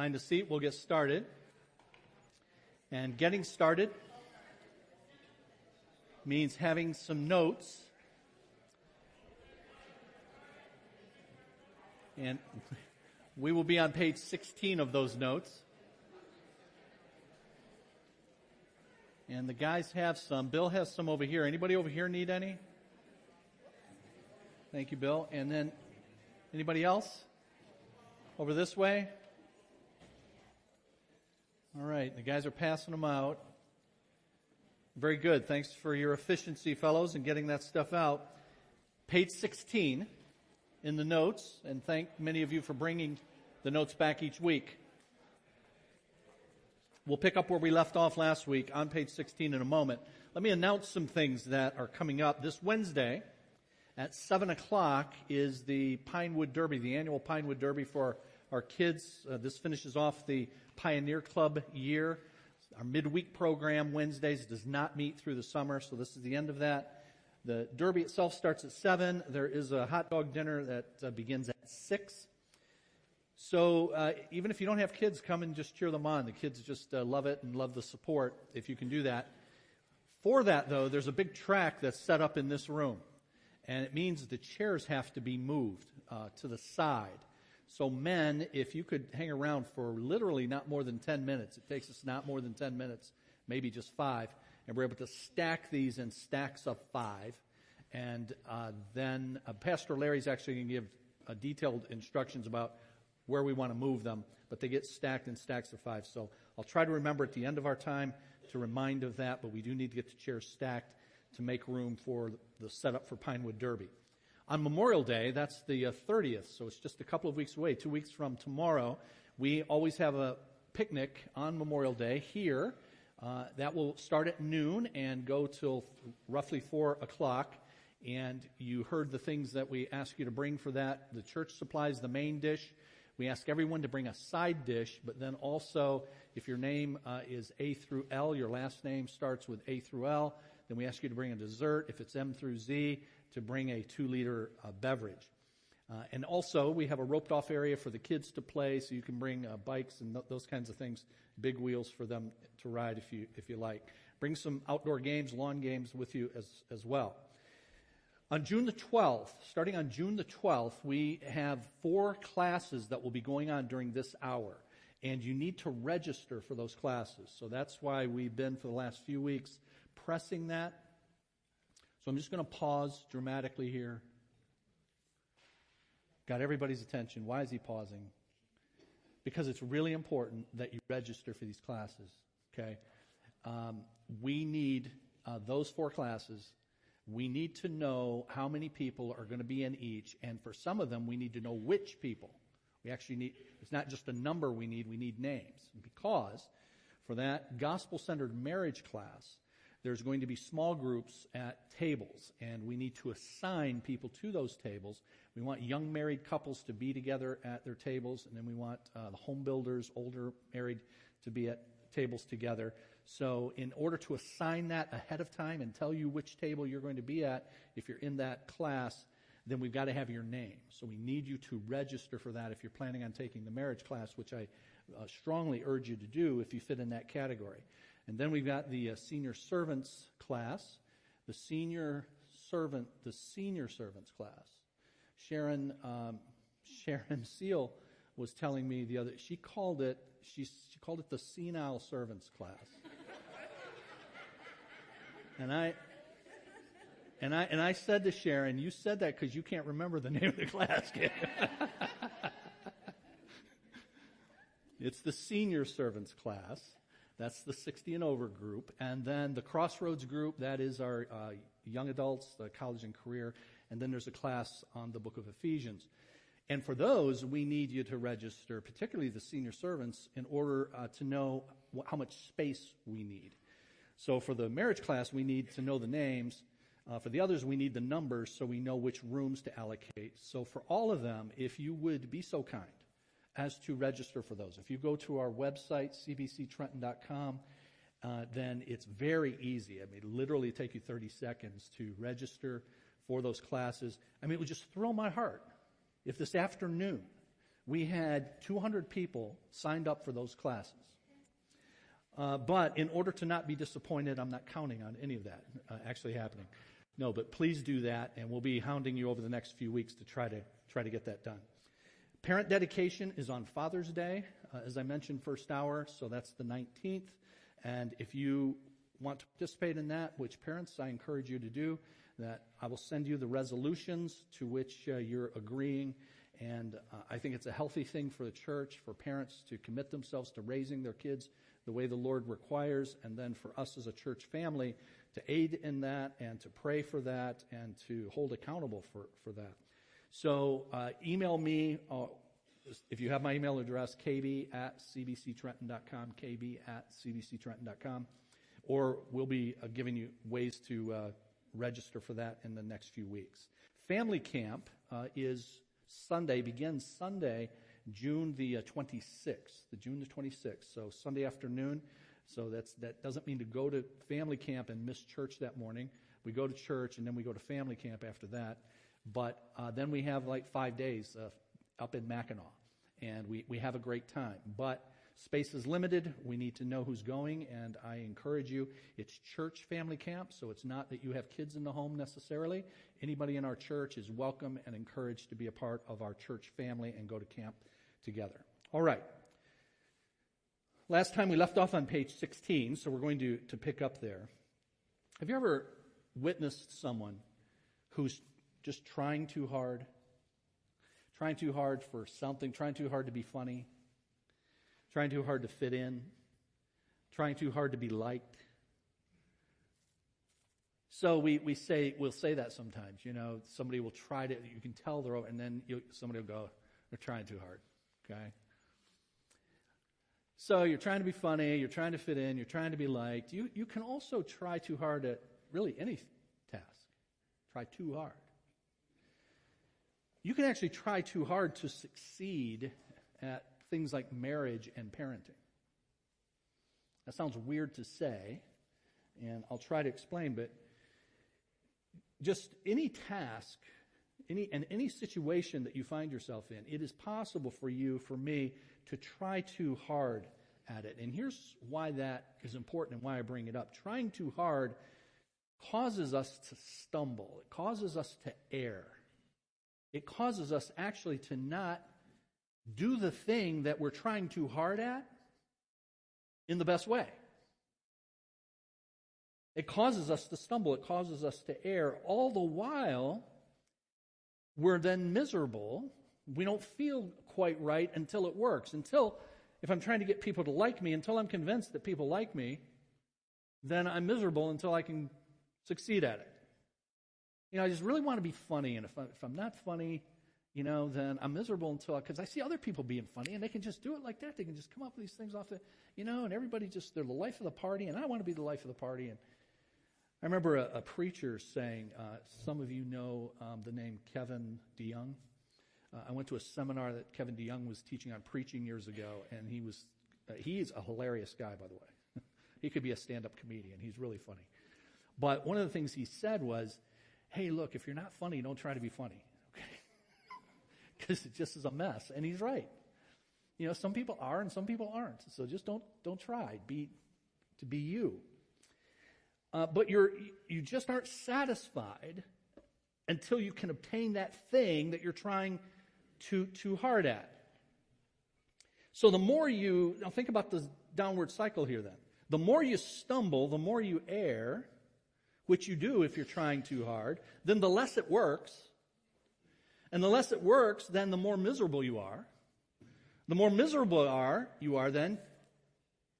Find a seat. We'll get started. And getting started means having some notes. And we will be on page 16 of those notes. And the guys have some. Bill has some over here. Anybody over here need any? Thank you, Bill. And then anybody else? Over this way? All right, the guys are passing them out. Very good. Thanks for your efficiency, fellows, in getting that stuff out. Page 16 in the notes, and thank many of you for bringing the notes back each week. We'll pick up where we left off last week on page 16 in a moment. Let me announce some things that are coming up. This Wednesday at 7 o'clock is the Pinewood Derby, the annual Pinewood Derby for our kids. Uh, this finishes off the Pioneer Club year. Our midweek program Wednesdays does not meet through the summer, so this is the end of that. The Derby itself starts at 7. There is a hot dog dinner that uh, begins at 6. So uh, even if you don't have kids, come and just cheer them on. The kids just uh, love it and love the support if you can do that. For that, though, there's a big track that's set up in this room, and it means the chairs have to be moved uh, to the side. So men, if you could hang around for literally not more than 10 minutes, it takes us not more than 10 minutes, maybe just five, and we're able to stack these in stacks of five. And uh, then uh, Pastor Larry's actually going to give uh, detailed instructions about where we want to move them, but they get stacked in stacks of five. So I'll try to remember at the end of our time to remind of that, but we do need to get the chairs stacked to make room for the setup for Pinewood Derby. On Memorial Day, that's the uh, 30th, so it's just a couple of weeks away, two weeks from tomorrow, we always have a picnic on Memorial Day here. Uh, that will start at noon and go till roughly 4 o'clock. And you heard the things that we ask you to bring for that. The church supplies the main dish. We ask everyone to bring a side dish, but then also, if your name uh, is A through L, your last name starts with A through L, then we ask you to bring a dessert. If it's M through Z, to bring a two liter uh, beverage. Uh, and also, we have a roped off area for the kids to play, so you can bring uh, bikes and th- those kinds of things, big wheels for them to ride if you, if you like. Bring some outdoor games, lawn games with you as, as well. On June the 12th, starting on June the 12th, we have four classes that will be going on during this hour. And you need to register for those classes. So that's why we've been for the last few weeks pressing that. So I'm just going to pause dramatically here. Got everybody's attention. Why is he pausing? Because it's really important that you register for these classes. Okay? Um, we need uh, those four classes we need to know how many people are going to be in each, and for some of them, we need to know which people. We actually need, it's not just a number we need, we need names. Because for that gospel centered marriage class, there's going to be small groups at tables, and we need to assign people to those tables. We want young married couples to be together at their tables, and then we want uh, the home builders, older married, to be at tables together. So in order to assign that ahead of time and tell you which table you're going to be at, if you're in that class, then we've got to have your name. So we need you to register for that if you're planning on taking the marriage class, which I uh, strongly urge you to do if you fit in that category. And then we've got the uh, senior servants class, the senior servant, the senior servants class. Sharon, um, Sharon Seal was telling me the other, she called it, she, she called it the senile servants class. And I, and I, and I said to Sharon, you said that because you can't remember the name of the class, it's the senior servants class. That's the 60 and over group. And then the Crossroads group, that is our uh, young adults, the college and career. And then there's a class on the book of Ephesians. And for those, we need you to register, particularly the senior servants, in order uh, to know wh- how much space we need. So for the marriage class, we need to know the names. Uh, for the others, we need the numbers so we know which rooms to allocate. So for all of them, if you would be so kind as to register for those. If you go to our website, cbctrenton.com, uh, then it's very easy. I mean, literally take you 30 seconds to register for those classes. I mean, it would just thrill my heart if this afternoon we had 200 people signed up for those classes. Uh, but in order to not be disappointed, I'm not counting on any of that uh, actually happening. No, but please do that, and we'll be hounding you over the next few weeks to try to try to get that done. Parent dedication is on Father's Day, uh, as I mentioned, first hour, so that's the 19th. And if you want to participate in that, which parents I encourage you to do, that I will send you the resolutions to which uh, you're agreeing. And uh, I think it's a healthy thing for the church, for parents to commit themselves to raising their kids the way the Lord requires, and then for us as a church family to aid in that and to pray for that and to hold accountable for, for that. So uh, email me. Uh, if you have my email address, kb at cbctrenton.com, kb at cbctrenton.com, or we'll be uh, giving you ways to uh, register for that in the next few weeks. Family camp uh, is Sunday, begins Sunday, June the 26th, uh, the June the 26th, so Sunday afternoon. So that's, that doesn't mean to go to family camp and miss church that morning. We go to church and then we go to family camp after that. But uh, then we have like five days uh, up in Mackinac, and we, we have a great time. But space is limited. We need to know who's going, and I encourage you. It's church family camp, so it's not that you have kids in the home necessarily. Anybody in our church is welcome and encouraged to be a part of our church family and go to camp together. All right. Last time we left off on page 16, so we're going to, to pick up there. Have you ever witnessed someone who's just trying too hard, trying too hard for something, trying too hard to be funny, trying too hard to fit in, trying too hard to be liked. So we, we say, we'll say that sometimes, you know, somebody will try to, you can tell they're, and then somebody will go, they're trying too hard, okay? So you're trying to be funny, you're trying to fit in, you're trying to be liked. You, you can also try too hard at really any task. Try too hard you can actually try too hard to succeed at things like marriage and parenting. That sounds weird to say, and I'll try to explain, but just any task, any, and any situation that you find yourself in, it is possible for you, for me, to try too hard at it. And here's why that is important and why I bring it up. Trying too hard causes us to stumble, it causes us to err it causes us actually to not do the thing that we're trying too hard at in the best way. It causes us to stumble, it causes us to err. All the while, we're then miserable. We don't feel quite right until it works. Until, if I'm trying to get people to like me, until I'm convinced that people like me, then I'm miserable until I can succeed at it. You know, I just really want to be funny, and if, I, if I'm not funny, you know, then I'm miserable until because I see other people being funny, and they can just do it like that. They can just come up with these things off the, you know, and everybody just they're the life of the party, and I want to be the life of the party. And I remember a, a preacher saying, uh, some of you know um, the name Kevin DeYoung. Uh, I went to a seminar that Kevin DeYoung was teaching on preaching years ago, and he was uh, he's a hilarious guy, by the way. he could be a stand-up comedian. He's really funny. But one of the things he said was hey, look, if you're not funny, don't try to be funny, okay? Because it just is a mess. And he's right. You know, some people are and some people aren't. So just don't don't try. Be to be you. Uh, but you're you just aren't satisfied until you can obtain that thing that you're trying too too hard at. So the more you now think about the downward cycle here then. The more you stumble, the more you err, which you do if you're trying too hard, then the less it works. And the less it works, then the more miserable you are. The more miserable are, you are then,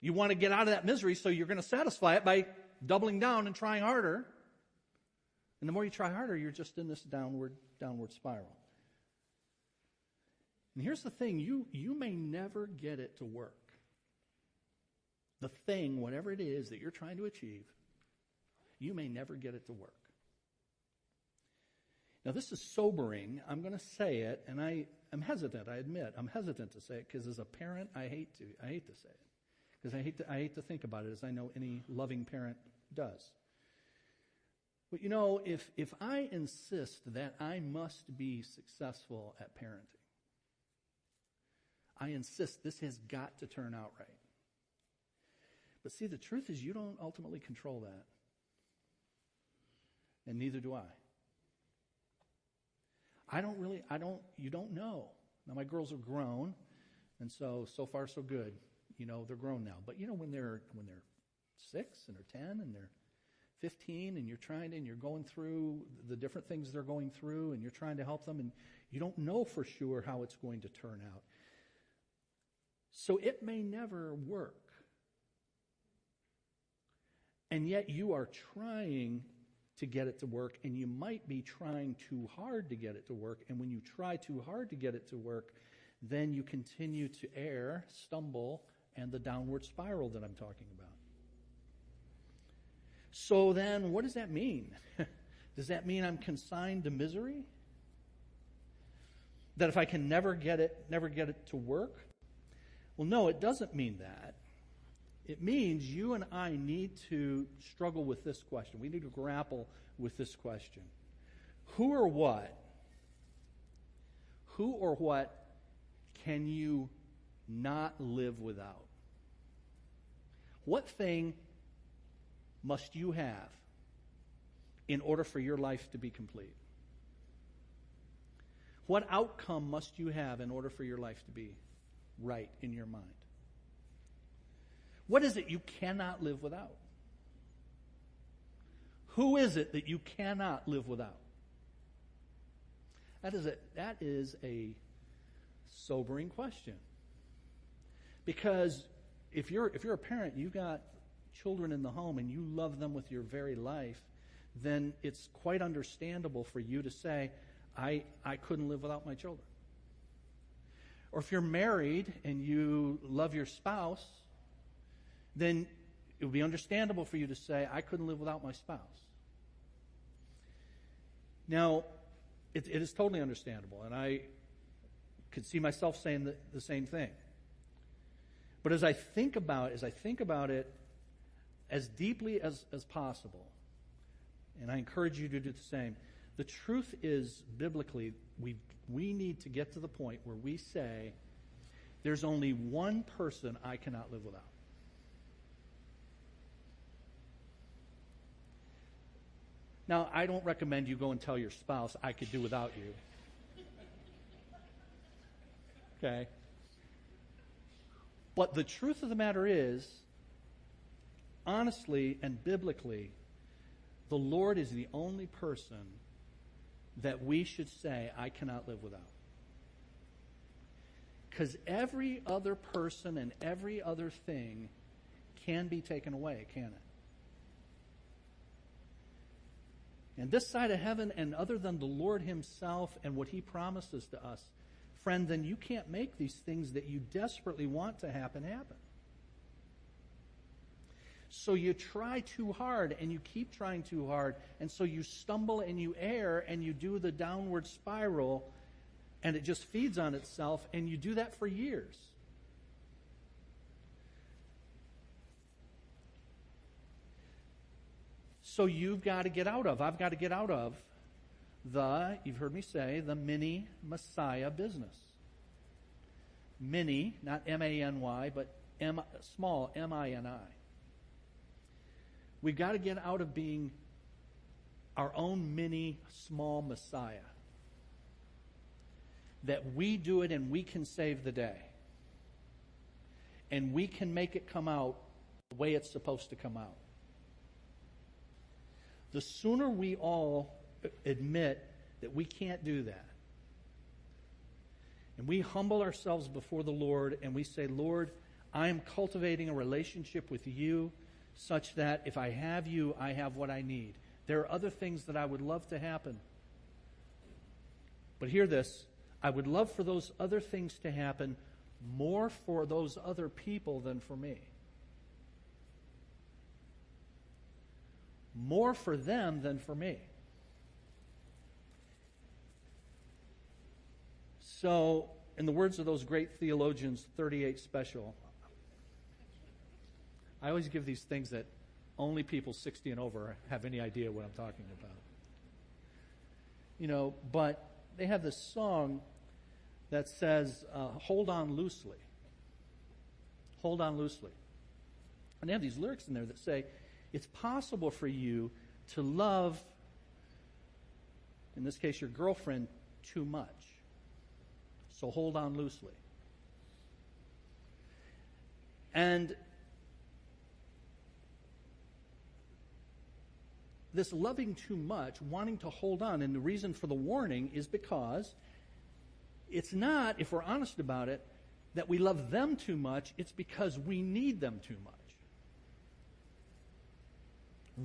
you want to get out of that misery, so you're going to satisfy it by doubling down and trying harder. And the more you try harder, you're just in this downward, downward spiral. And here's the thing you, you may never get it to work. The thing, whatever it is that you're trying to achieve, you may never get it to work. Now, this is sobering. I'm going to say it, and I am hesitant. I admit I'm hesitant to say it because, as a parent, I hate to. I hate to say it because I hate to. I hate to think about it, as I know any loving parent does. But you know, if if I insist that I must be successful at parenting, I insist this has got to turn out right. But see, the truth is, you don't ultimately control that. And neither do I. I don't really, I don't, you don't know. Now, my girls are grown, and so, so far, so good. You know, they're grown now. But, you know, when they're, when they're six and they're 10 and they're 15 and you're trying to, and you're going through the different things they're going through and you're trying to help them and you don't know for sure how it's going to turn out. So it may never work. And yet you are trying to get it to work, and you might be trying too hard to get it to work. And when you try too hard to get it to work, then you continue to err, stumble, and the downward spiral that I'm talking about. So then, what does that mean? does that mean I'm consigned to misery? That if I can never get it, never get it to work? Well, no, it doesn't mean that. It means you and I need to struggle with this question. We need to grapple with this question. Who or what, who or what can you not live without? What thing must you have in order for your life to be complete? What outcome must you have in order for your life to be right in your mind? What is it you cannot live without? Who is it that you cannot live without? That is a, that is a sobering question. Because if you're, if you're a parent, you've got children in the home and you love them with your very life, then it's quite understandable for you to say, I, I couldn't live without my children. Or if you're married and you love your spouse, then it would be understandable for you to say, I couldn't live without my spouse. Now, it, it is totally understandable, and I could see myself saying the, the same thing. But as I think about it, as I think about it as deeply as, as possible, and I encourage you to do the same, the truth is biblically we we need to get to the point where we say there's only one person I cannot live without. Now, I don't recommend you go and tell your spouse, I could do without you. Okay? But the truth of the matter is, honestly and biblically, the Lord is the only person that we should say, I cannot live without. Because every other person and every other thing can be taken away, can it? And this side of heaven, and other than the Lord Himself and what He promises to us, friend, then you can't make these things that you desperately want to happen happen. So you try too hard and you keep trying too hard, and so you stumble and you err and you do the downward spiral, and it just feeds on itself, and you do that for years. So you've got to get out of, I've got to get out of the, you've heard me say, the mini Messiah business. Mini, not M A N Y, but M, small, M I N I. We've got to get out of being our own mini, small Messiah. That we do it and we can save the day. And we can make it come out the way it's supposed to come out the sooner we all admit that we can't do that, and we humble ourselves before the Lord and we say, Lord, I am cultivating a relationship with you such that if I have you, I have what I need. There are other things that I would love to happen. But hear this I would love for those other things to happen more for those other people than for me. More for them than for me. So, in the words of those great theologians, 38 special, I always give these things that only people 60 and over have any idea what I'm talking about. You know, but they have this song that says, uh, hold on loosely. Hold on loosely. And they have these lyrics in there that say, it's possible for you to love, in this case, your girlfriend, too much. So hold on loosely. And this loving too much, wanting to hold on, and the reason for the warning is because it's not, if we're honest about it, that we love them too much, it's because we need them too much.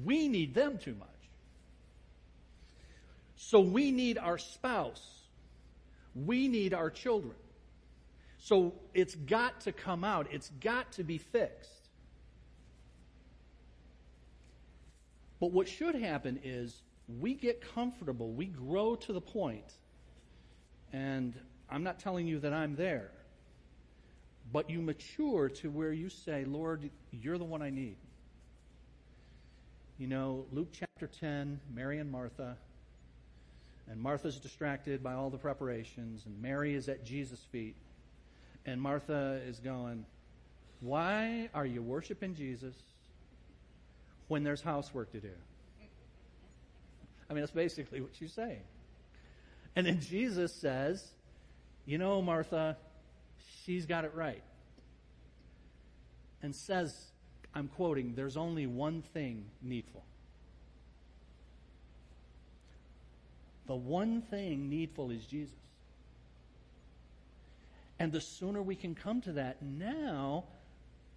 We need them too much. So we need our spouse. We need our children. So it's got to come out. It's got to be fixed. But what should happen is we get comfortable, we grow to the point, and I'm not telling you that I'm there, but you mature to where you say, Lord, you're the one I need. You know, Luke chapter 10, Mary and Martha, and Martha's distracted by all the preparations, and Mary is at Jesus' feet, and Martha is going, Why are you worshiping Jesus? when there's housework to do. I mean, that's basically what she's saying. And then Jesus says, You know, Martha, she's got it right. And says, I'm quoting, there's only one thing needful. The one thing needful is Jesus. And the sooner we can come to that, now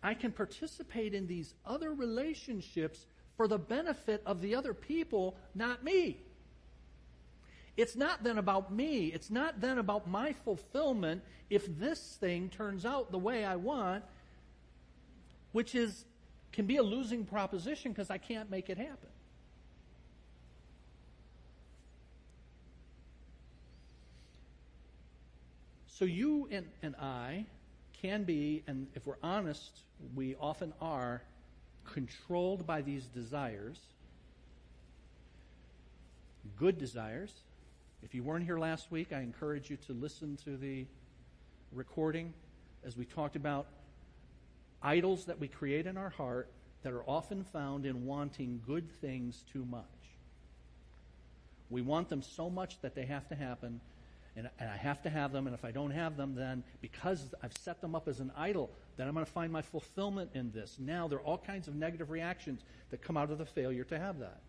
I can participate in these other relationships for the benefit of the other people, not me. It's not then about me. It's not then about my fulfillment if this thing turns out the way I want, which is can be a losing proposition because I can't make it happen. So you and, and I can be, and if we're honest, we often are, controlled by these desires, good desires. If you weren't here last week, I encourage you to listen to the recording as we talked about idols that we create in our heart that are often found in wanting good things too much. We want them so much that they have to happen, and, and I have to have them, and if I don't have them, then because I've set them up as an idol, then I'm going to find my fulfillment in this. Now, there are all kinds of negative reactions that come out of the failure to have that.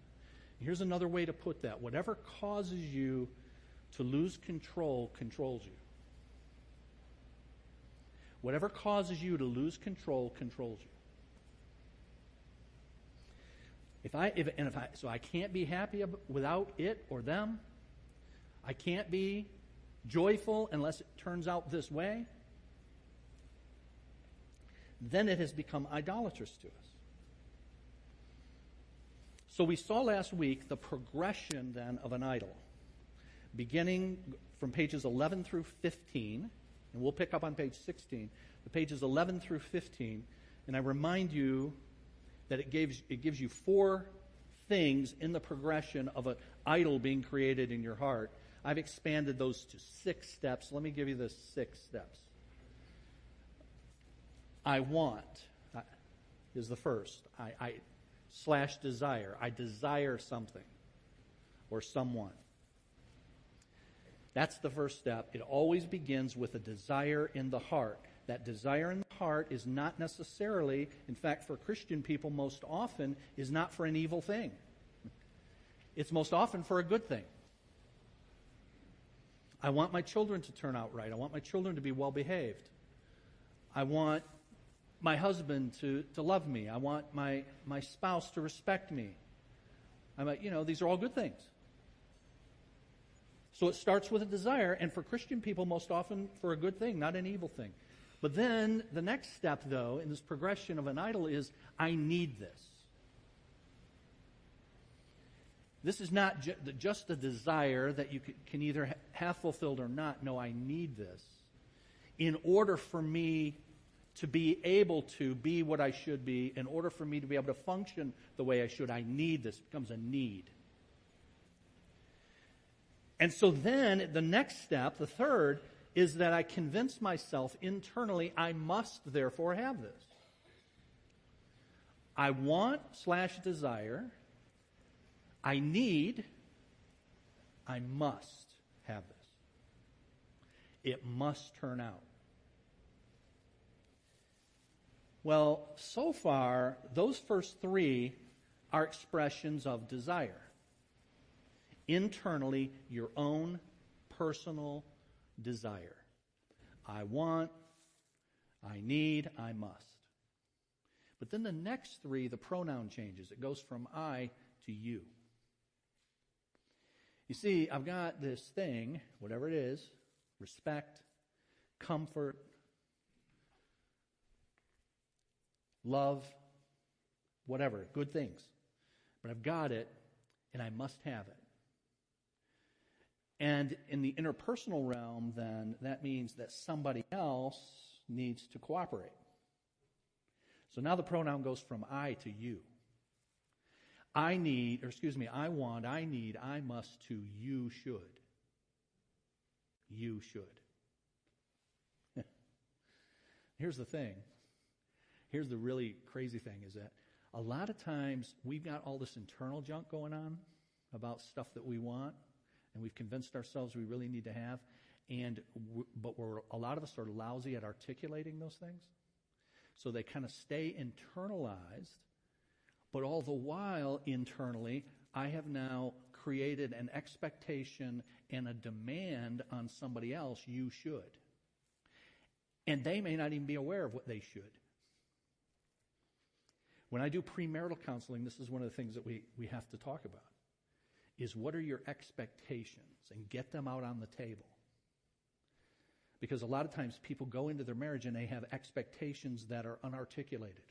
Here's another way to put that whatever causes you to lose control controls you. Whatever causes you to lose control controls you. If I, if, and if I, so I can't be happy without it or them. I can't be joyful unless it turns out this way, then it has become idolatrous to us. So we saw last week the progression then of an idol, beginning from pages 11 through 15, and we'll pick up on page 16, the pages 11 through 15, and I remind you that it gives, it gives you four things in the progression of an idol being created in your heart I've expanded those to six steps. Let me give you the six steps. I want is the first. I, I slash desire. I desire something or someone. That's the first step. It always begins with a desire in the heart. That desire in the heart is not necessarily, in fact, for Christian people, most often, is not for an evil thing. It's most often for a good thing. I want my children to turn out right. I want my children to be well behaved. I want my husband to, to love me. I want my, my spouse to respect me. I'm like, you know, these are all good things. So it starts with a desire, and for Christian people, most often for a good thing, not an evil thing. But then the next step, though, in this progression of an idol is I need this. This is not ju- just a desire that you can either have fulfilled or not. No, I need this. In order for me to be able to be what I should be, in order for me to be able to function the way I should, I need this. It becomes a need. And so then the next step, the third, is that I convince myself internally I must therefore have this. I want slash desire. I need. I must have this. It must turn out. Well, so far, those first three are expressions of desire. Internally, your own personal desire. I want, I need, I must. But then the next three, the pronoun changes. It goes from I to you. You see, I've got this thing, whatever it is respect, comfort, love, whatever, good things. But I've got it, and I must have it. And in the interpersonal realm, then, that means that somebody else needs to cooperate. So now the pronoun goes from I to you. I need, or excuse me, I want, I need, I must to you should. You should. Here's the thing. Here's the really crazy thing is that a lot of times we've got all this internal junk going on about stuff that we want and we've convinced ourselves we really need to have. And but we're a lot of us are lousy at articulating those things, so they kind of stay internalized. But all the while, internally, I have now created an expectation and a demand on somebody else. You should, and they may not even be aware of what they should. When I do premarital counseling, this is one of the things that we, we have to talk about is what are your expectations and get them out on the table. Because a lot of times people go into their marriage and they have expectations that are unarticulated.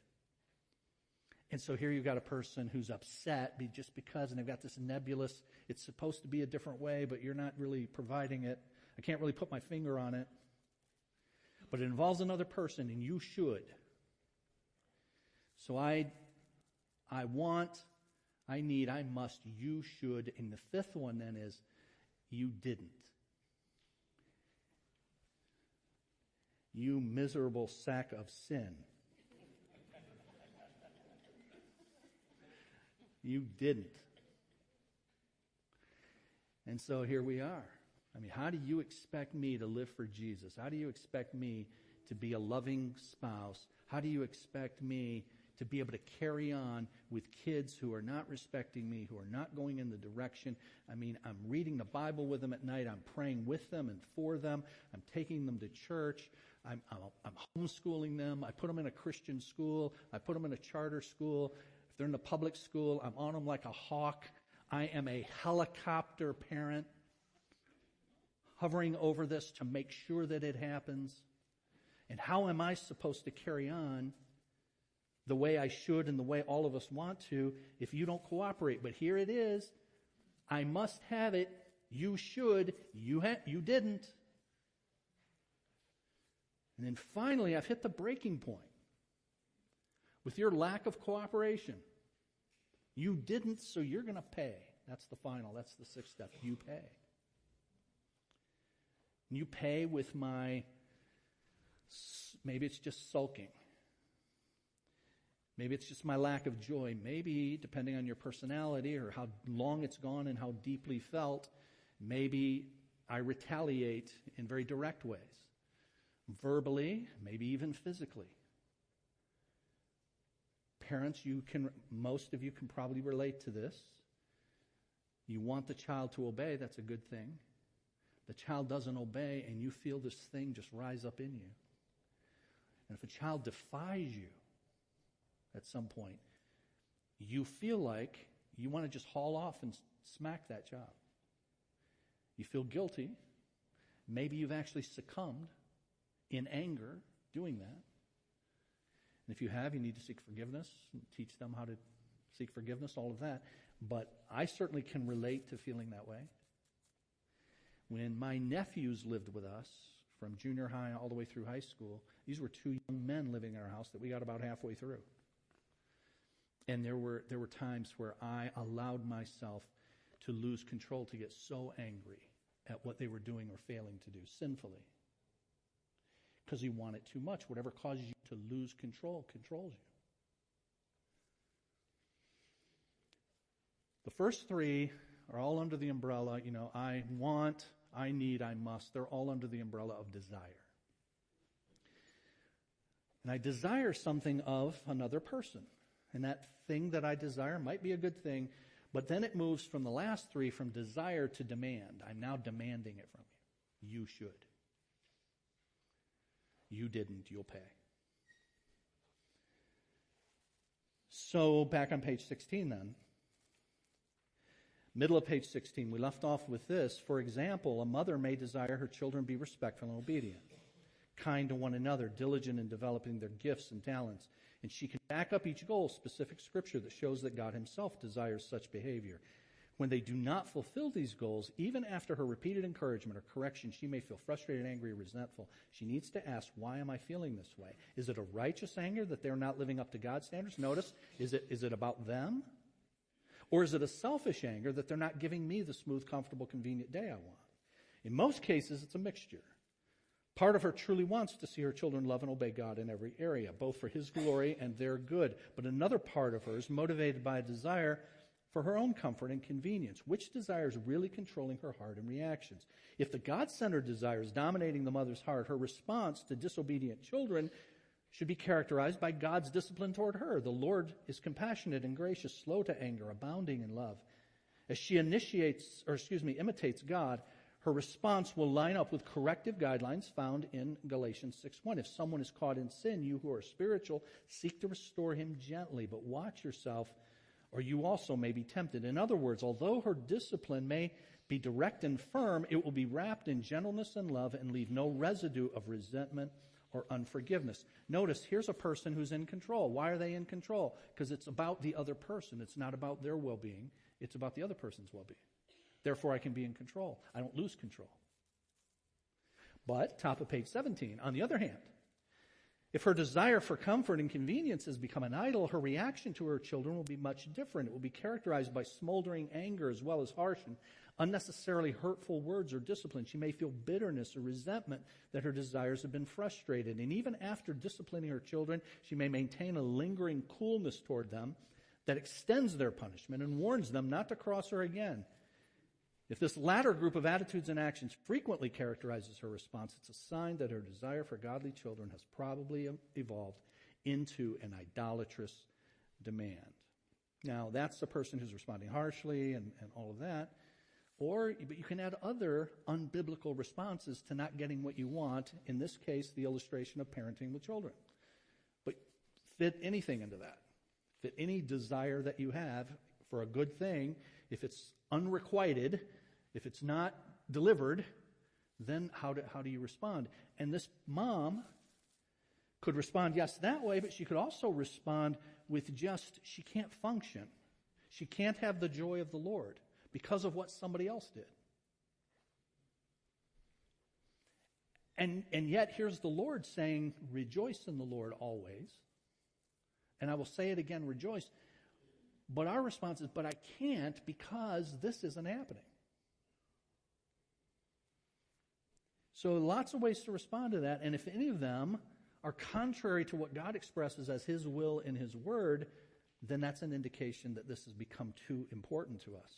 And so here you've got a person who's upset just because, and they've got this nebulous, it's supposed to be a different way, but you're not really providing it. I can't really put my finger on it. But it involves another person, and you should. So I, I want I need, I must, you should. And the fifth one then is, you didn't. You miserable sack of sin. you didn't. And so here we are. I mean, how do you expect me to live for Jesus? How do you expect me to be a loving spouse? How do you expect me to be able to carry on with kids who are not respecting me, who are not going in the direction. I mean, I'm reading the Bible with them at night. I'm praying with them and for them. I'm taking them to church. I'm, I'm, I'm homeschooling them. I put them in a Christian school. I put them in a charter school. If they're in a public school, I'm on them like a hawk. I am a helicopter parent hovering over this to make sure that it happens. And how am I supposed to carry on the way I should and the way all of us want to if you don't cooperate. But here it is. I must have it. You should. You, ha- you didn't. And then finally, I've hit the breaking point with your lack of cooperation. You didn't, so you're going to pay. That's the final. That's the sixth step. You pay. You pay with my, maybe it's just sulking. Maybe it's just my lack of joy. Maybe, depending on your personality or how long it's gone and how deeply felt, maybe I retaliate in very direct ways. Verbally, maybe even physically. Parents, you can, most of you can probably relate to this. You want the child to obey, that's a good thing. The child doesn't obey, and you feel this thing just rise up in you. And if a child defies you, at some point, you feel like you want to just haul off and smack that job. You feel guilty. Maybe you've actually succumbed in anger doing that. And if you have, you need to seek forgiveness and teach them how to seek forgiveness, all of that. But I certainly can relate to feeling that way. When my nephews lived with us from junior high all the way through high school, these were two young men living in our house that we got about halfway through. And there were, there were times where I allowed myself to lose control, to get so angry at what they were doing or failing to do sinfully. because you want it too much. Whatever causes you to lose control controls you. The first three are all under the umbrella, you know, I want, I need, I must. They're all under the umbrella of desire. And I desire something of another person. And that thing that I desire might be a good thing, but then it moves from the last three from desire to demand. I'm now demanding it from you. You should. You didn't, you'll pay. So, back on page 16 then. Middle of page 16, we left off with this. For example, a mother may desire her children be respectful and obedient, kind to one another, diligent in developing their gifts and talents. And she can back up each goal specific scripture that shows that God Himself desires such behavior. When they do not fulfill these goals, even after her repeated encouragement or correction, she may feel frustrated, angry, resentful. She needs to ask, Why am I feeling this way? Is it a righteous anger that they're not living up to God's standards? Notice, is it, is it about them? Or is it a selfish anger that they're not giving me the smooth, comfortable, convenient day I want? In most cases, it's a mixture. Part of her truly wants to see her children love and obey God in every area, both for His glory and their good. But another part of her is motivated by a desire for her own comfort and convenience. Which desire is really controlling her heart and reactions? If the God centered desire is dominating the mother's heart, her response to disobedient children should be characterized by God's discipline toward her. The Lord is compassionate and gracious, slow to anger, abounding in love. As she initiates, or excuse me, imitates God, her response will line up with corrective guidelines found in Galatians 6:1. If someone is caught in sin, you who are spiritual, seek to restore him gently, but watch yourself, or you also may be tempted. In other words, although her discipline may be direct and firm, it will be wrapped in gentleness and love and leave no residue of resentment or unforgiveness. Notice here's a person who's in control. Why are they in control? Because it's about the other person. It's not about their well being, it's about the other person's well being. Therefore, I can be in control. I don't lose control. But, top of page 17, on the other hand, if her desire for comfort and convenience has become an idol, her reaction to her children will be much different. It will be characterized by smoldering anger as well as harsh and unnecessarily hurtful words or discipline. She may feel bitterness or resentment that her desires have been frustrated. And even after disciplining her children, she may maintain a lingering coolness toward them that extends their punishment and warns them not to cross her again. If this latter group of attitudes and actions frequently characterizes her response, it's a sign that her desire for godly children has probably evolved into an idolatrous demand. Now, that's the person who's responding harshly and, and all of that. Or, but you can add other unbiblical responses to not getting what you want. In this case, the illustration of parenting with children. But fit anything into that. Fit any desire that you have for a good thing. If it's unrequited, if it's not delivered, then how do, how do you respond? And this mom could respond, yes, that way, but she could also respond with just, she can't function. She can't have the joy of the Lord because of what somebody else did. And, and yet, here's the Lord saying, Rejoice in the Lord always. And I will say it again, rejoice. But our response is, But I can't because this isn't happening. So, lots of ways to respond to that. And if any of them are contrary to what God expresses as His will in His Word, then that's an indication that this has become too important to us.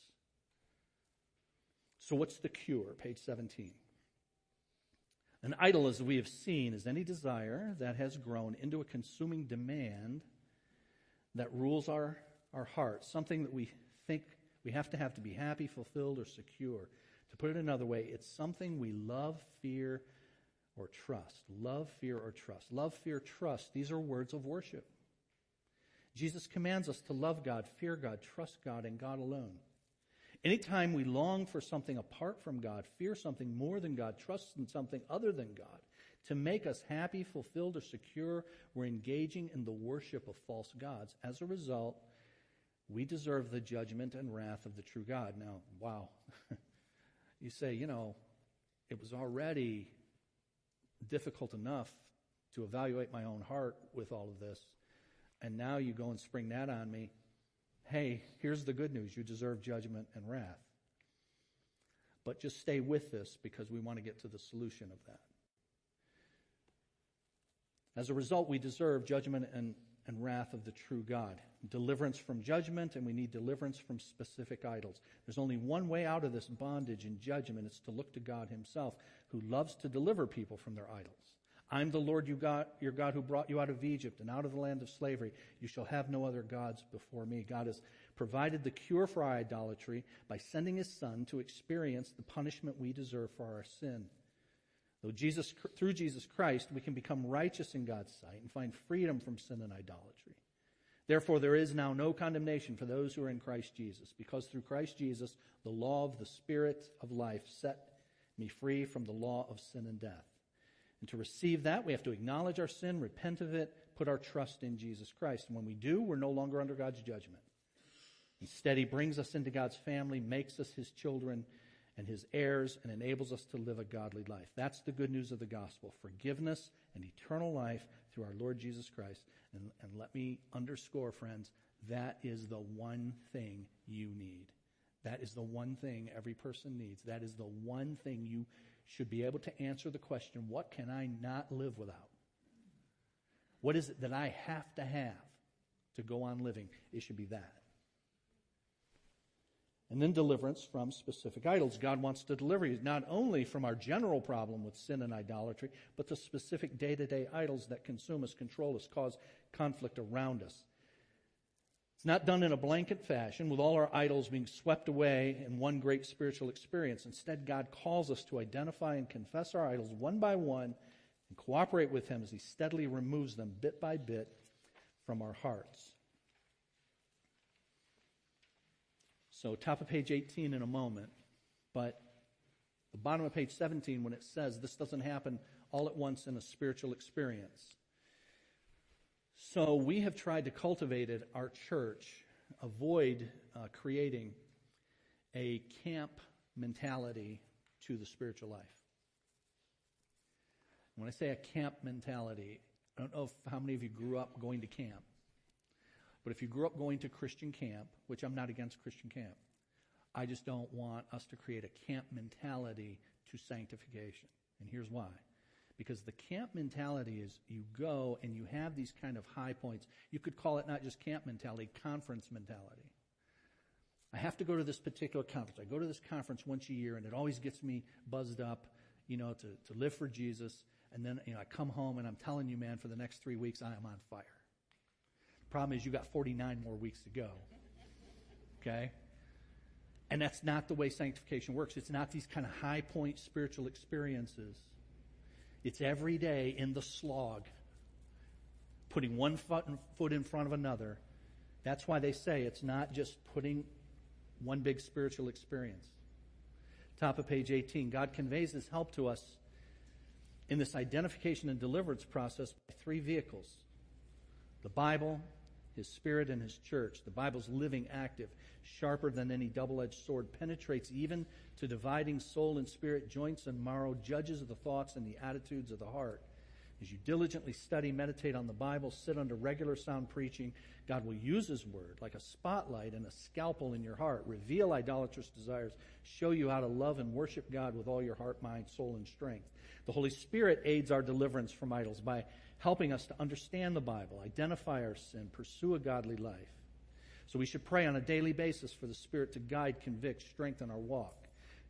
So, what's the cure? Page 17. An idol, as we have seen, is any desire that has grown into a consuming demand that rules our, our hearts, something that we think we have to have to be happy, fulfilled, or secure. To put it another way, it's something we love, fear, or trust. Love, fear, or trust. Love, fear, trust. These are words of worship. Jesus commands us to love God, fear God, trust God, and God alone. Anytime we long for something apart from God, fear something more than God, trust in something other than God, to make us happy, fulfilled, or secure, we're engaging in the worship of false gods. As a result, we deserve the judgment and wrath of the true God. Now, wow. you say, you know, it was already difficult enough to evaluate my own heart with all of this, and now you go and spring that on me. Hey, here's the good news you deserve judgment and wrath. But just stay with this because we want to get to the solution of that. As a result, we deserve judgment and, and wrath of the true God. Deliverance from judgment, and we need deliverance from specific idols. There's only one way out of this bondage and judgment. It's to look to God Himself, who loves to deliver people from their idols. I'm the Lord you your God who brought you out of Egypt and out of the land of slavery. You shall have no other gods before me. God has provided the cure for our idolatry by sending his son to experience the punishment we deserve for our sin. Though Jesus, through Jesus Christ, we can become righteous in God's sight and find freedom from sin and idolatry. Therefore, there is now no condemnation for those who are in Christ Jesus, because through Christ Jesus, the law of the Spirit of life set me free from the law of sin and death. And to receive that, we have to acknowledge our sin, repent of it, put our trust in Jesus Christ. And when we do, we're no longer under God's judgment. Instead, He brings us into God's family, makes us His children and His heirs, and enables us to live a godly life. That's the good news of the gospel forgiveness and eternal life through our Lord Jesus Christ. And, and let me underscore, friends, that is the one thing you need. That is the one thing every person needs. That is the one thing you should be able to answer the question what can I not live without? What is it that I have to have to go on living? It should be that. And then deliverance from specific idols. God wants to deliver you not only from our general problem with sin and idolatry, but the specific day to day idols that consume us, control us, cause conflict around us. It's not done in a blanket fashion with all our idols being swept away in one great spiritual experience. Instead, God calls us to identify and confess our idols one by one and cooperate with Him as He steadily removes them bit by bit from our hearts. So, top of page 18 in a moment, but the bottom of page 17, when it says this doesn't happen all at once in a spiritual experience. So we have tried to cultivate at our church, avoid uh, creating a camp mentality to the spiritual life. When I say a camp mentality, I don't know if, how many of you grew up going to camp. But if you grew up going to Christian camp, which I'm not against Christian camp, I just don't want us to create a camp mentality to sanctification. And here's why. Because the camp mentality is you go and you have these kind of high points. You could call it not just camp mentality, conference mentality. I have to go to this particular conference. I go to this conference once a year and it always gets me buzzed up, you know, to, to live for Jesus. And then, you know, I come home and I'm telling you, man, for the next three weeks, I am on fire. Problem is you got 49 more weeks to go. Okay? And that's not the way sanctification works. It's not these kind of high point spiritual experiences. It's every day in the slog, putting one foot in front of another. That's why they say it's not just putting one big spiritual experience. Top of page 18. God conveys his help to us in this identification and deliverance process by three vehicles the Bible, his spirit, and his church. The Bible's living, active, sharper than any double edged sword, penetrates even to dividing soul and spirit, joints and marrow, judges of the thoughts and the attitudes of the heart. As you diligently study, meditate on the Bible, sit under regular sound preaching, God will use His Word like a spotlight and a scalpel in your heart, reveal idolatrous desires, show you how to love and worship God with all your heart, mind, soul, and strength. The Holy Spirit aids our deliverance from idols by helping us to understand the Bible, identify our sin, pursue a godly life. So we should pray on a daily basis for the Spirit to guide, convict, strengthen our walk.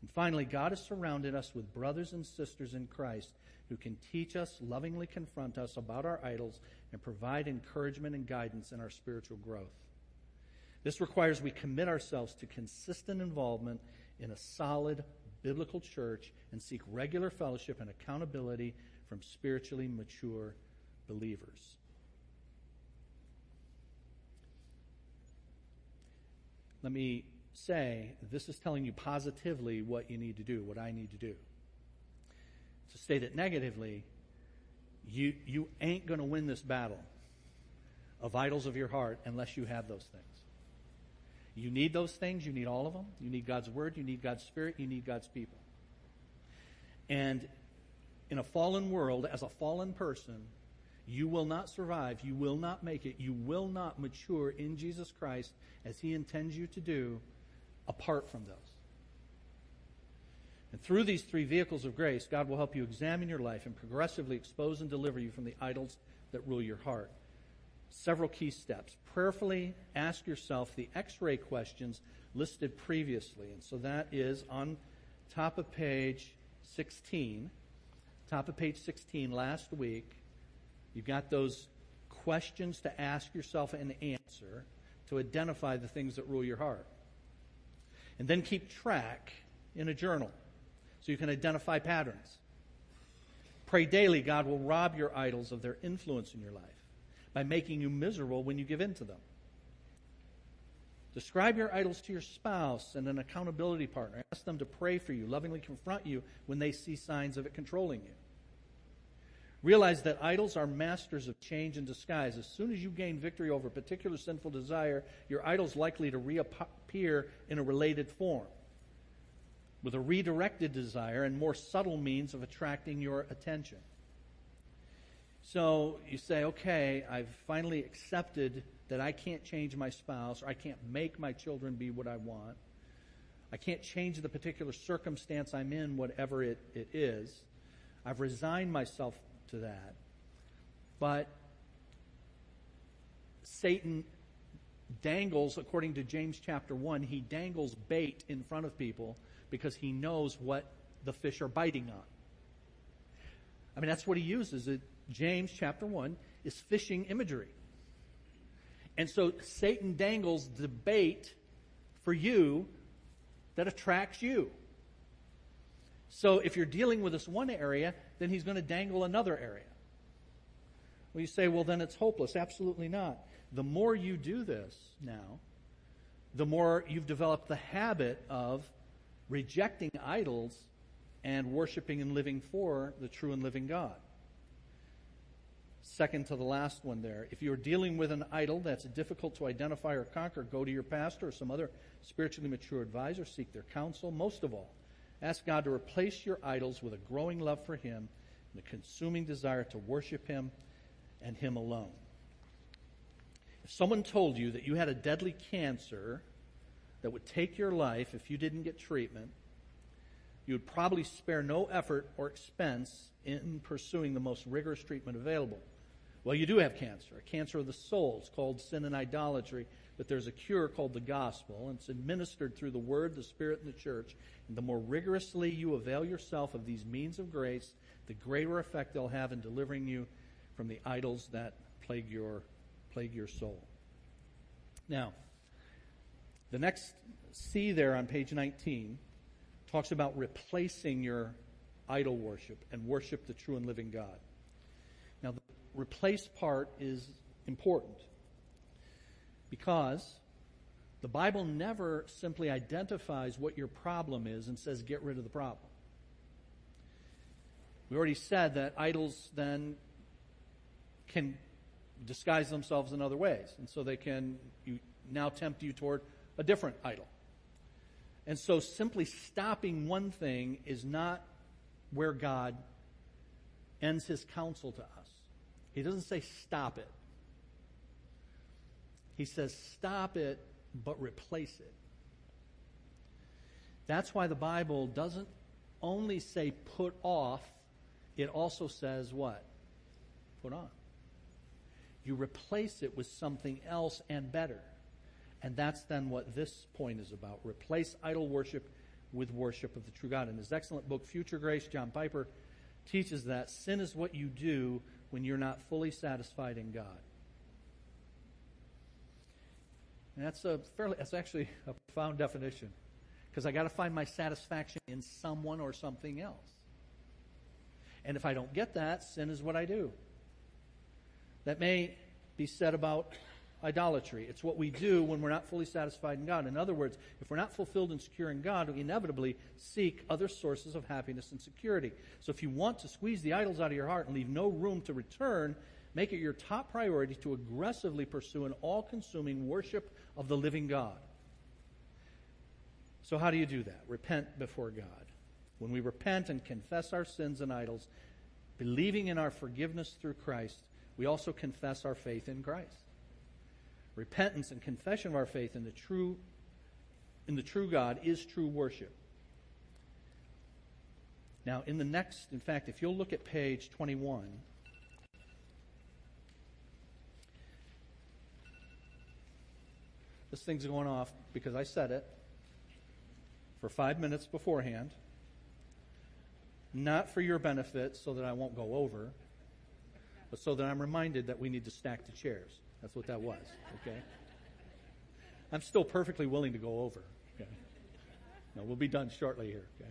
And finally, God has surrounded us with brothers and sisters in Christ who can teach us, lovingly confront us about our idols, and provide encouragement and guidance in our spiritual growth. This requires we commit ourselves to consistent involvement in a solid biblical church and seek regular fellowship and accountability from spiritually mature believers. Let me say, this is telling you positively what you need to do, what I need to do. To state it negatively, you, you ain't going to win this battle of idols of your heart unless you have those things. You need those things. You need all of them. You need God's Word. You need God's Spirit. You need God's people. And in a fallen world, as a fallen person, you will not survive. You will not make it. You will not mature in Jesus Christ as He intends you to do apart from those. And through these three vehicles of grace, God will help you examine your life and progressively expose and deliver you from the idols that rule your heart. Several key steps. Prayerfully ask yourself the x ray questions listed previously. And so that is on top of page 16. Top of page 16 last week. You've got those questions to ask yourself and answer to identify the things that rule your heart. And then keep track in a journal so you can identify patterns. Pray daily, God will rob your idols of their influence in your life by making you miserable when you give in to them. Describe your idols to your spouse and an accountability partner. Ask them to pray for you, lovingly confront you when they see signs of it controlling you. Realize that idols are masters of change and disguise. As soon as you gain victory over a particular sinful desire, your idol's likely to reappear in a related form with a redirected desire and more subtle means of attracting your attention. So you say, okay, I've finally accepted that I can't change my spouse or I can't make my children be what I want. I can't change the particular circumstance I'm in, whatever it, it is. I've resigned myself to that. But Satan dangles, according to James chapter 1, he dangles bait in front of people because he knows what the fish are biting on. I mean, that's what he uses. It, James chapter 1 is fishing imagery. And so Satan dangles the bait for you that attracts you. So if you're dealing with this one area, then he's going to dangle another area. Well, you say, well, then it's hopeless. Absolutely not. The more you do this now, the more you've developed the habit of rejecting idols and worshiping and living for the true and living God. Second to the last one there. If you're dealing with an idol that's difficult to identify or conquer, go to your pastor or some other spiritually mature advisor, seek their counsel. Most of all, ask God to replace your idols with a growing love for Him and a consuming desire to worship Him and Him alone. If someone told you that you had a deadly cancer that would take your life if you didn't get treatment, you would probably spare no effort or expense in pursuing the most rigorous treatment available. Well, you do have cancer, a cancer of the soul. It's called sin and idolatry, but there's a cure called the gospel, and it's administered through the word, the spirit, and the church. And the more rigorously you avail yourself of these means of grace, the greater effect they'll have in delivering you from the idols that plague your, plague your soul. Now, the next C there on page 19 talks about replacing your idol worship and worship the true and living God. Now, the replace part is important because the Bible never simply identifies what your problem is and says, get rid of the problem. We already said that idols then can disguise themselves in other ways. And so they can you, now tempt you toward a different idol. And so simply stopping one thing is not where God ends his counsel to us. He doesn't say stop it. He says stop it, but replace it. That's why the Bible doesn't only say put off, it also says what? Put on. You replace it with something else and better. And that's then what this point is about. Replace idol worship with worship of the true God. In his excellent book, Future Grace, John Piper teaches that sin is what you do when you're not fully satisfied in God. And that's a fairly, that's actually a profound definition. Because I got to find my satisfaction in someone or something else. And if I don't get that, sin is what I do. That may be said about idolatry. It's what we do when we're not fully satisfied in God. In other words, if we're not fulfilled and secure in God, we inevitably seek other sources of happiness and security. So if you want to squeeze the idols out of your heart and leave no room to return, make it your top priority to aggressively pursue an all consuming worship of the living God. So, how do you do that? Repent before God. When we repent and confess our sins and idols, believing in our forgiveness through Christ, we also confess our faith in Christ repentance and confession of our faith in the true, in the true God is true worship. Now, in the next, in fact, if you'll look at page 21, this thing's going off because I said it for five minutes beforehand, not for your benefit so that I won't go over, but so that I'm reminded that we need to stack the chairs. That's what that was, okay? I'm still perfectly willing to go over, okay? No, we'll be done shortly here, okay?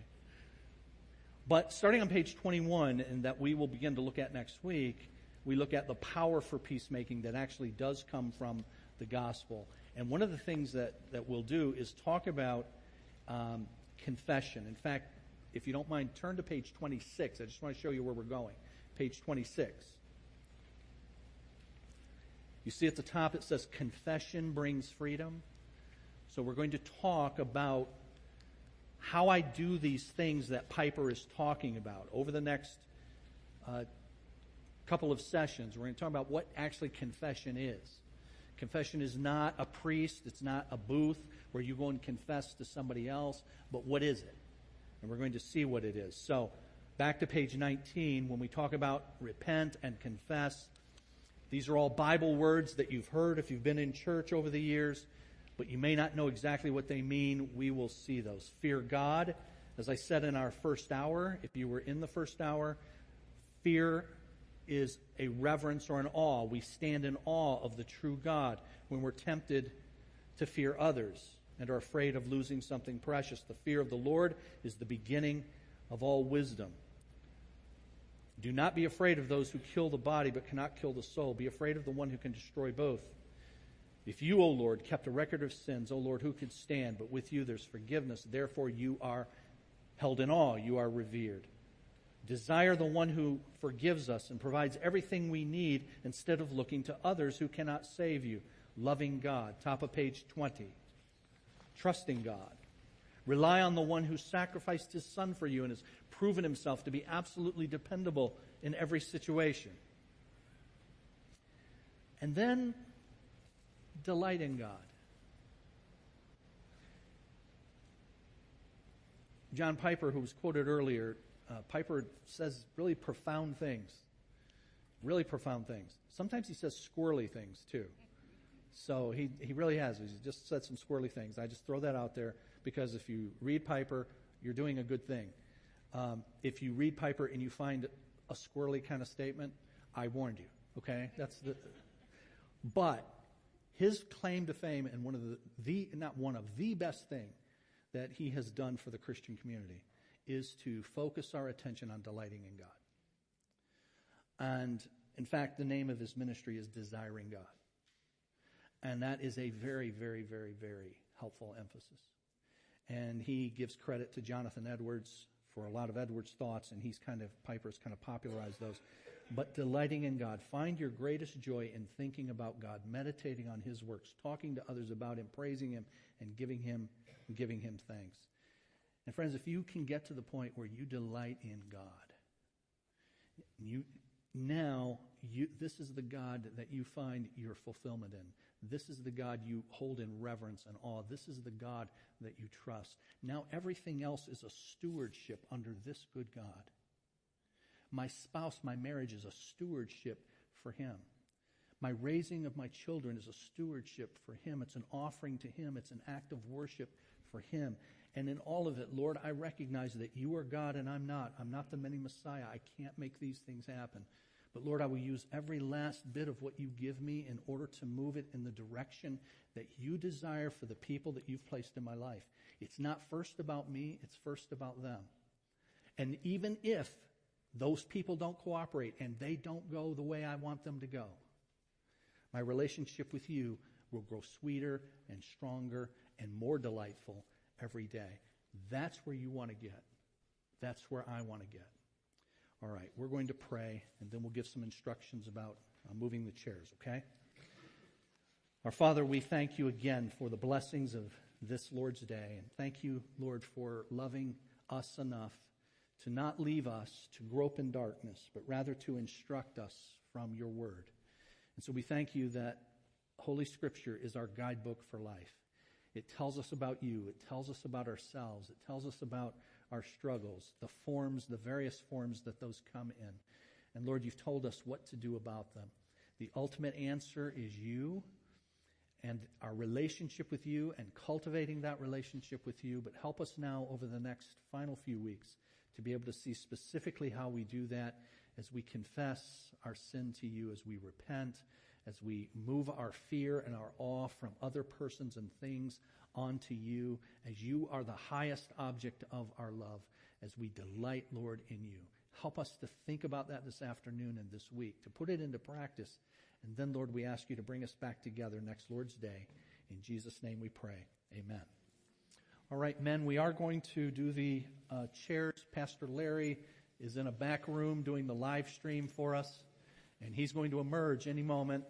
But starting on page 21, and that we will begin to look at next week, we look at the power for peacemaking that actually does come from the gospel. And one of the things that, that we'll do is talk about um, confession. In fact, if you don't mind, turn to page 26. I just want to show you where we're going. Page 26. You see at the top it says, Confession brings freedom. So we're going to talk about how I do these things that Piper is talking about over the next uh, couple of sessions. We're going to talk about what actually confession is. Confession is not a priest, it's not a booth where you go and confess to somebody else, but what is it? And we're going to see what it is. So, back to page 19, when we talk about repent and confess, these are all Bible words that you've heard if you've been in church over the years, but you may not know exactly what they mean. We will see those. Fear God, as I said in our first hour, if you were in the first hour, fear is a reverence or an awe. We stand in awe of the true God when we're tempted to fear others and are afraid of losing something precious. The fear of the Lord is the beginning of all wisdom. Do not be afraid of those who kill the body but cannot kill the soul. Be afraid of the one who can destroy both. If you, O Lord, kept a record of sins, O Lord, who could stand? But with you there's forgiveness. Therefore you are held in awe. You are revered. Desire the one who forgives us and provides everything we need instead of looking to others who cannot save you. Loving God. Top of page 20. Trusting God. Rely on the one who sacrificed his son for you and has proven himself to be absolutely dependable in every situation. And then delight in God. John Piper, who was quoted earlier, uh, Piper says really profound things. Really profound things. Sometimes he says squirrely things too. So he, he really has. He's just said some squirrely things. I just throw that out there because if you read Piper, you're doing a good thing. Um, if you read Piper and you find a squirrely kind of statement, I warned you. Okay, that's the. But his claim to fame and one of the, the not one of the best thing that he has done for the Christian community is to focus our attention on delighting in God. And in fact, the name of his ministry is Desiring God. And that is a very, very, very, very helpful emphasis. And he gives credit to Jonathan Edwards for a lot of Edwards' thoughts, and he's kind of, Piper's kind of popularized those. But delighting in God. Find your greatest joy in thinking about God, meditating on his works, talking to others about him, praising him, and giving him, giving him thanks. And friends, if you can get to the point where you delight in God, you now you, this is the God that you find your fulfillment in. This is the God you hold in reverence and awe. This is the God that you trust. Now everything else is a stewardship under this good God. My spouse, my marriage is a stewardship for Him. My raising of my children is a stewardship for Him. It's an offering to Him. It's an act of worship for Him. And in all of it, Lord, I recognize that you are God and I'm not. I'm not the many Messiah. I can't make these things happen. But Lord, I will use every last bit of what you give me in order to move it in the direction that you desire for the people that you've placed in my life. It's not first about me, it's first about them. And even if those people don't cooperate and they don't go the way I want them to go, my relationship with you will grow sweeter and stronger and more delightful every day. That's where you want to get. That's where I want to get. All right, we're going to pray, and then we'll give some instructions about uh, moving the chairs, okay? Our Father, we thank you again for the blessings of this Lord's Day, and thank you, Lord, for loving us enough to not leave us to grope in darkness, but rather to instruct us from your word. And so we thank you that Holy Scripture is our guidebook for life. It tells us about you. It tells us about ourselves. It tells us about our struggles, the forms, the various forms that those come in. And Lord, you've told us what to do about them. The ultimate answer is you and our relationship with you and cultivating that relationship with you. But help us now over the next final few weeks to be able to see specifically how we do that as we confess our sin to you, as we repent, as we move our fear and our awe from other persons and things onto you, as you are the highest object of our love, as we delight, Lord, in you. Help us to think about that this afternoon and this week, to put it into practice. And then, Lord, we ask you to bring us back together next Lord's Day. In Jesus' name we pray. Amen. All right, men, we are going to do the uh, chairs. Pastor Larry is in a back room doing the live stream for us, and he's going to emerge any moment.